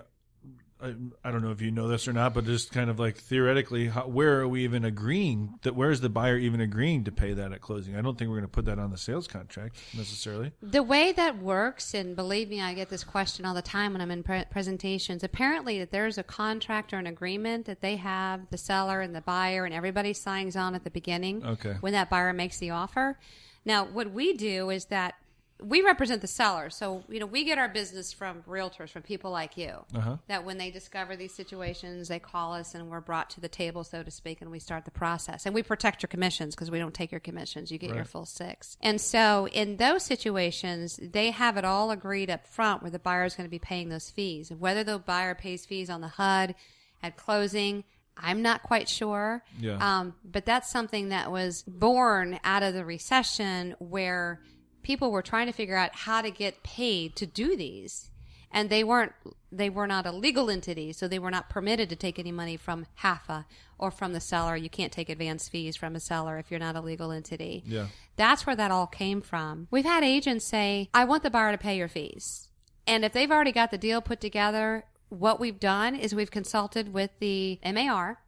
Speaker 2: I, I don't know if you know this or not, but just kind of like theoretically, how, where are we even agreeing that? Where is the buyer even agreeing to pay that at closing? I don't think we're going to put that on the sales contract necessarily.
Speaker 3: The way that works, and believe me, I get this question all the time when I'm in pre- presentations. Apparently, that there's a contract or an agreement that they have the seller and the buyer, and everybody signs on at the beginning
Speaker 2: Okay.
Speaker 3: when that buyer makes the offer. Now, what we do is that we represent the seller, so you know we get our business from realtors, from people like you.
Speaker 2: Uh-huh.
Speaker 3: That when they discover these situations, they call us, and we're brought to the table, so to speak, and we start the process. And we protect your commissions because we don't take your commissions; you get your full six. And so, in those situations, they have it all agreed up front where the buyer is going to be paying those fees, and whether the buyer pays fees on the HUD at closing. I'm not quite sure.
Speaker 2: Yeah.
Speaker 3: Um, but that's something that was born out of the recession where people were trying to figure out how to get paid to do these. And they weren't, they were not a legal entity, so they were not permitted to take any money from HAFA or from the seller. You can't take advance fees from a seller if you're not a legal entity.
Speaker 2: Yeah.
Speaker 3: That's where that all came from. We've had agents say, I want the buyer to pay your fees. And if they've already got the deal put together, what we've done is we've consulted with the MAR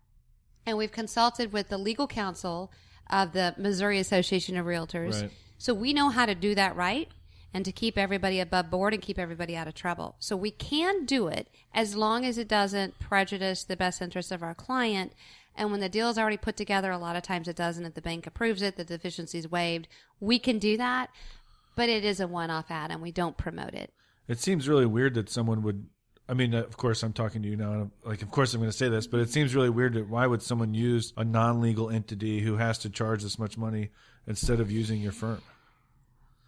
Speaker 3: and we've consulted with the legal counsel of the Missouri Association of Realtors.
Speaker 2: Right.
Speaker 3: So we know how to do that right and to keep everybody above board and keep everybody out of trouble. So we can do it as long as it doesn't prejudice the best interest of our client. And when the deal is already put together, a lot of times it doesn't. If the bank approves it, the deficiency is waived. We can do that, but it is a one-off ad, and we don't promote it.
Speaker 2: It seems really weird that someone would. I mean, of course, I'm talking to you now. And I'm, like, of course, I'm going to say this, but it seems really weird that why would someone use a non-legal entity who has to charge this much money instead of using your firm?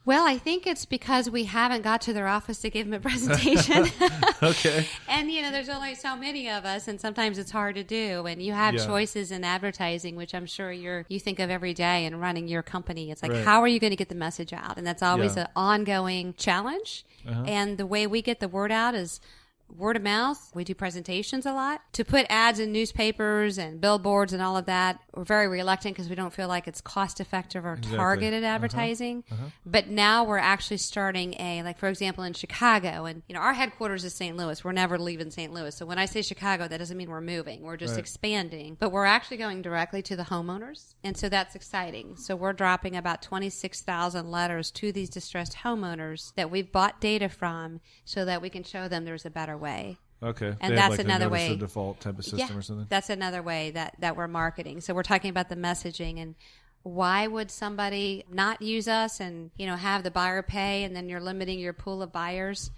Speaker 3: Well, I think it's because we haven't got to their office to give them a presentation.
Speaker 2: Okay.
Speaker 3: And you know, there's only so many of us, and sometimes it's hard to do. And you have
Speaker 2: Yeah.
Speaker 3: choices in advertising, which I'm sure you're you think of every day in running your company. It's like,
Speaker 2: Right.
Speaker 3: how are you going to get the message out? And that's always
Speaker 2: Yeah. Uh-huh.
Speaker 3: an ongoing challenge. And the way we get the word out is word of mouth. We do presentations a lot. To put ads in newspapers and billboards and all of that, we're very reluctant because we don't feel like it's cost effective or targeted uh-huh. advertising. Uh-huh. But now we're actually starting a, like, for example, in Chicago, and, you know, our headquarters is St. Louis. We're never leaving St. Louis. So when I say Chicago, that doesn't mean we're moving. We're just
Speaker 2: Right.
Speaker 3: expanding. But we're actually going directly to the homeowners. And so that's exciting. So we're dropping about 26,000 letters to these distressed homeowners that we've bought data from so that we can show them there's a better way.
Speaker 2: Okay.
Speaker 3: And
Speaker 2: They
Speaker 3: that's
Speaker 2: like,
Speaker 3: another way-
Speaker 2: default type of system or something.
Speaker 3: That's another way that, that we're marketing. So we're talking about the messaging and why would somebody not use us and, you know, have the buyer pay and then you're limiting your pool of buyers?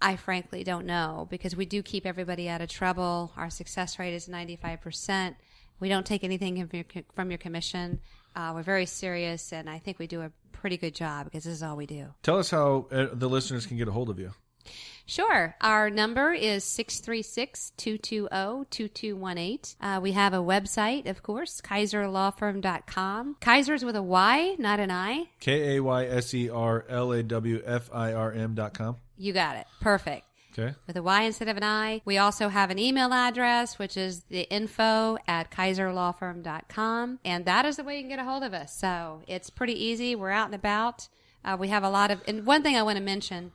Speaker 3: I frankly don't know because we do keep everybody out of trouble. Our success rate is 95%. We don't take anything from your, from your commission. Uh, we're very serious and I think we do a pretty good job because this is all we do.
Speaker 2: Tell us how uh, the listeners can get a hold of you.
Speaker 3: Sure. Our number is 636 220 2218. Uh, We have a website, of course, kayserlawfirm.com. Kayser's with a Y, not an I.
Speaker 2: K A Y S E R L A W F I R M dot com.
Speaker 3: You got it. Perfect.
Speaker 2: Okay.
Speaker 3: With a Y instead of an I. We also have an email address, which is the info at kayserlawfirm.com. And that is the way you can get a hold of us. So it's pretty easy. We're out and about. Uh, we have a lot of, and one thing I want to mention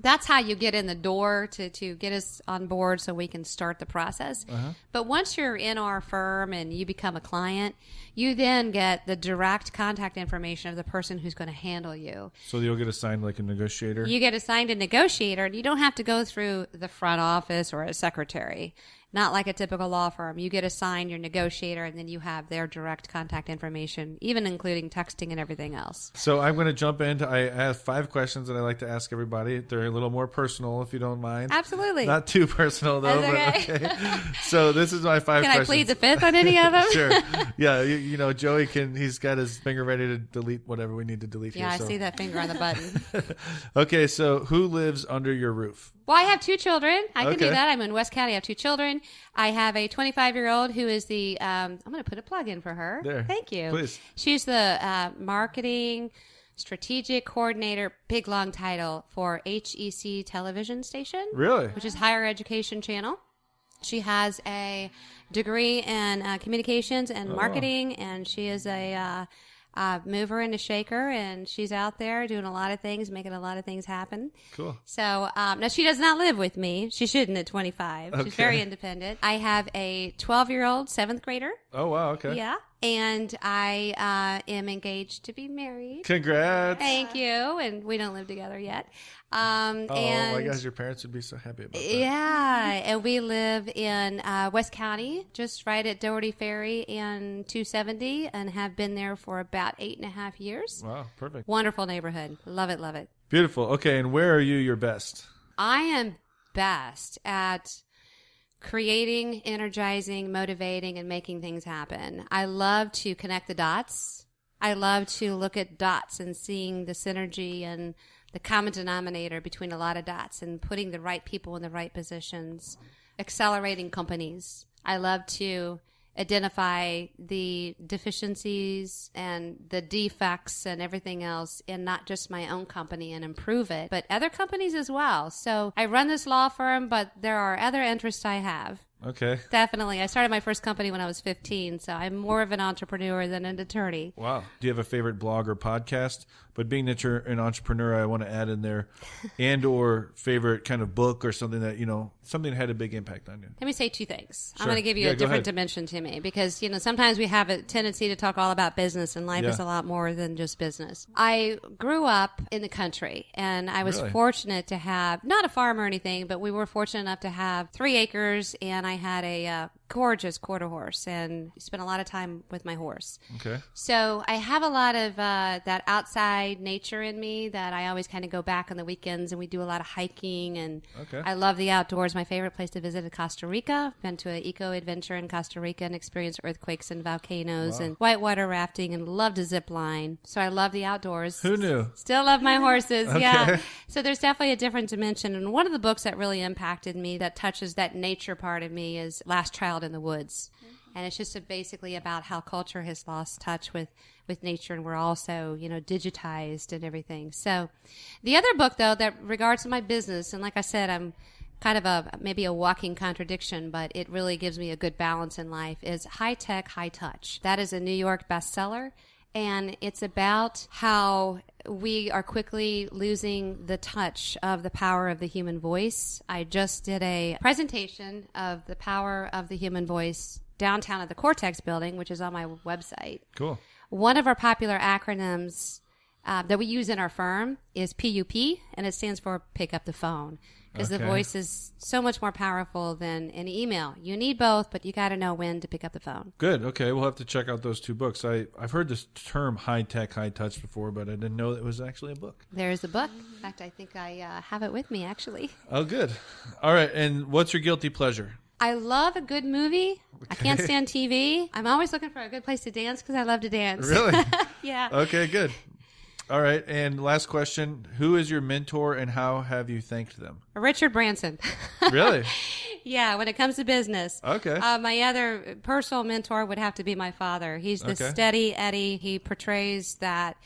Speaker 3: that's how you get in the door to, to get us on board so we can start the process. Uh-huh. But once you're in our firm and you become a client, you then get the direct contact information of the person who's going to handle you.
Speaker 2: So you'll get assigned like a negotiator.
Speaker 3: You get assigned a negotiator and you don't have to go through the front office or a secretary. Not like a typical law firm. You get assigned your negotiator and then you have their direct contact information, even including texting and everything else.
Speaker 2: So I'm going to jump into. I have five questions that I like to ask everybody. They're a little more personal, if you don't mind.
Speaker 3: Absolutely.
Speaker 2: Not too personal though,
Speaker 3: That's
Speaker 2: but
Speaker 3: okay.
Speaker 2: okay. So this is my five
Speaker 3: Can I plead the fifth on any of them?
Speaker 2: sure. Yeah, you, you know, Joey can. He's got his finger ready to delete whatever we need to delete
Speaker 3: Yeah,
Speaker 2: here.
Speaker 3: I
Speaker 2: so.
Speaker 3: see that finger on the button.
Speaker 2: Okay, so who lives under your roof?
Speaker 3: Well, I have two children. I can do that. I'm in West County. I have two children. I have a 25 year old who is the. Um, I'm going to put a plug in for her.
Speaker 2: There.
Speaker 3: Thank you.
Speaker 2: Please.
Speaker 3: She's the uh, marketing strategic coordinator, big long title for HEC television station.
Speaker 2: Really?
Speaker 3: Which is higher education channel. She has a degree in uh, communications and marketing, and she is a uh, uh, mover and a shaker, and she's out there doing a lot of things, making a lot of things happen.
Speaker 2: Cool.
Speaker 3: So um, now she does not live with me. She shouldn't at 25.
Speaker 2: Okay.
Speaker 3: She's very independent. I have a 12 year old seventh grader.
Speaker 2: Oh wow. Okay.
Speaker 3: Yeah. And I uh, am engaged to be married.
Speaker 2: Congrats.
Speaker 3: Thank you. And we don't live together yet. Um,
Speaker 2: Oh
Speaker 3: and
Speaker 2: my gosh, your parents would be so happy about that.
Speaker 3: yeah, and we live in uh, West County, just right at Dougherty Ferry and 270, and have been there for about eight and a half years.
Speaker 2: Wow, perfect.
Speaker 3: Wonderful neighborhood. Love it, love it.
Speaker 2: Beautiful. Okay, and where are you your best?
Speaker 3: I am best at creating, energizing, motivating, and making things happen. I love to connect the dots. I love to look at dots and seeing the synergy and the common denominator between a lot of dots and putting the right people in the right positions, accelerating companies. I love to identify the deficiencies and the defects and everything else in not just my own company and improve it, but other companies as well. So I run this law firm, but there are other interests I have.
Speaker 2: Okay.
Speaker 3: Definitely. I started my first company when I was 15, so I'm more of an entrepreneur than an attorney.
Speaker 2: Wow. Do you have a favorite blog or podcast? But being that you're an entrepreneur, I want to add in there, and or favorite kind of book or something that you know something that had a big impact on you.
Speaker 3: Let me say two things. I'm going to give you
Speaker 2: Yeah,
Speaker 3: a different
Speaker 2: ahead.
Speaker 3: dimension to me because, you know, sometimes we have a tendency to talk all about business and life
Speaker 2: Yeah.
Speaker 3: is a lot more than just business. I grew up in the country and I was
Speaker 2: Really?
Speaker 3: fortunate to have, not a farm or anything, but we were fortunate enough to have three acres and I had a uh, gorgeous quarter horse and spent a lot of time with my horse.
Speaker 2: Okay.
Speaker 3: So I have a lot of uh, that outside nature in me that I always kind of go back on the weekends, and we do a lot of hiking. And
Speaker 2: Okay.
Speaker 3: I love the outdoors. My favorite place to visit is Costa Rica. Been to an eco adventure in Costa Rica and experienced earthquakes and volcanoes and whitewater rafting, and love to zip line. So I love the outdoors.
Speaker 2: Who knew?
Speaker 3: Still love my horses.
Speaker 2: Okay.
Speaker 3: Yeah. So there's definitely a different dimension. And one of the books that really impacted me that touches that nature part of me is Last Child in the Woods. Mm-hmm. And it's just a, basically about how culture has lost touch with, with nature and we're also, you know, digitized and everything. So the other book though that regards my business, and like I said, I'm kind of a maybe a walking contradiction, but it really gives me a good balance in life is High Tech, High Touch. That is a New York bestseller and it's about how we are quickly losing the touch of the power of the human voice. I just did a presentation of the power of the human voice downtown at the Cortex building, which is on my website.
Speaker 2: Cool.
Speaker 3: One of our popular acronyms uh, that we use in our firm is PUP, and it stands for pick up the phone. Because the voice is so much more powerful than an email. You need both, but you got to know when to pick up the phone.
Speaker 2: Good. Okay, we'll have to check out those two books. I I've heard this term high tech, high touch before, but I didn't know it was actually a book.
Speaker 3: There's a book. In fact, I think I uh, have it with me actually.
Speaker 2: Oh, good. All right. And what's your guilty pleasure?
Speaker 3: I love a good movie. I can't stand TV. I'm always looking for a good place to dance because I love to dance.
Speaker 2: Really?
Speaker 3: yeah.
Speaker 2: okay. Good. All right. And last question: Who is your mentor, and how have you thanked them?
Speaker 3: Richard Branson.
Speaker 2: Really?
Speaker 3: yeah, when it comes to business.
Speaker 2: Okay.
Speaker 3: Uh, my other personal mentor would have to be my father. He's the
Speaker 2: Okay.
Speaker 3: steady Eddie. He portrays that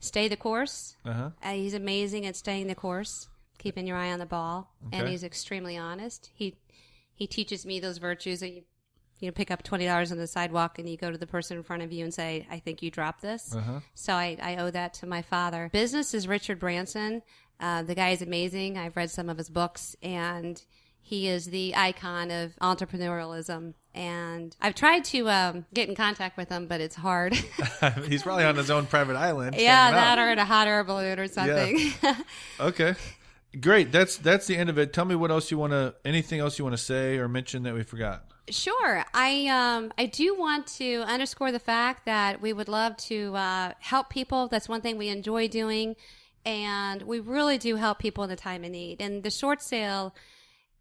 Speaker 3: stay the course.
Speaker 2: Uh-huh.
Speaker 3: Uh, he's amazing at staying the course, keeping your eye on the ball, and he's extremely honest. He he teaches me those virtues that you you know pick up twenty dollars on the sidewalk and you go to the person in front of you and say, "I think you dropped this."
Speaker 2: Uh-huh.
Speaker 3: So I, I owe that to my father. Business is Richard Branson. Uh, the guy is amazing. I've read some of his books and. He is the icon of entrepreneurialism, and I've tried to um, get in contact with him, but it's hard.
Speaker 2: He's probably on his own private island.
Speaker 3: yeah,
Speaker 2: out.
Speaker 3: that or in a hot air balloon or something.
Speaker 2: Okay. Great. That's that's the end of it. Tell me what else you want to anything else you want to say or mention that we forgot.
Speaker 3: Sure. I um I do want to underscore the fact that we would love to uh, help people. That's one thing we enjoy doing, and we really do help people in the time of need. And the short sale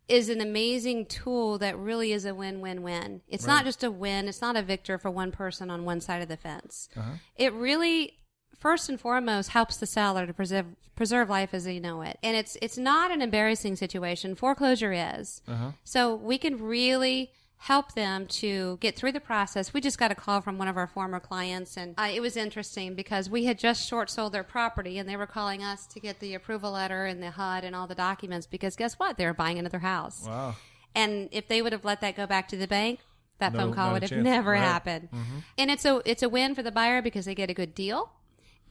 Speaker 3: is an amazing tool that really is a win-win-win. It's not just a win. It's not a victor for one person on one side of the fence. It really first and foremost helps the seller to preserve preserve life as they know it. And it's it's not an embarrassing situation. Foreclosure is. So we can really help them to get through the process. We just got a call from one of our former clients, and uh, it was interesting because we had just short sold their property, and they were calling us to get the approval letter and the HUD and all the documents because guess what? They were buying another house.
Speaker 2: Wow.
Speaker 3: And if they would have let that go back to the bank, that
Speaker 2: No-
Speaker 3: phone call would have
Speaker 2: chance.
Speaker 3: never
Speaker 2: Right.
Speaker 3: happened. And it's a it's a win for the buyer because they get a good deal,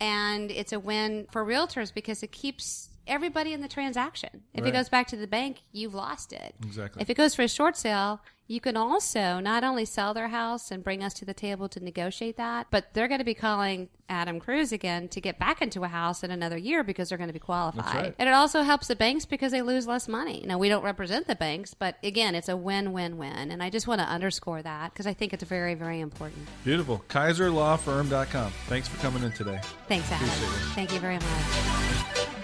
Speaker 3: and it's a win for realtors because it keeps everybody in the transaction. If
Speaker 2: Right.
Speaker 3: it goes back to the bank, you've lost it.
Speaker 2: Exactly.
Speaker 3: If it goes for a short sale, you can also not only sell their house and bring us to the table to negotiate that, but they're going to be calling Adam Cruz again to get back into a house in another year because they're going to be qualified.
Speaker 2: right.
Speaker 3: And it also helps the banks because they lose less money. Now, we don't represent the banks, but again, it's a win win win. And I just want to underscore that because I think it's very, very important.
Speaker 2: Beautiful. KayserLawFirm.com. Thanks for coming in today.
Speaker 3: Thanks, Adam.
Speaker 2: Appreciate it.
Speaker 3: Thank you very much.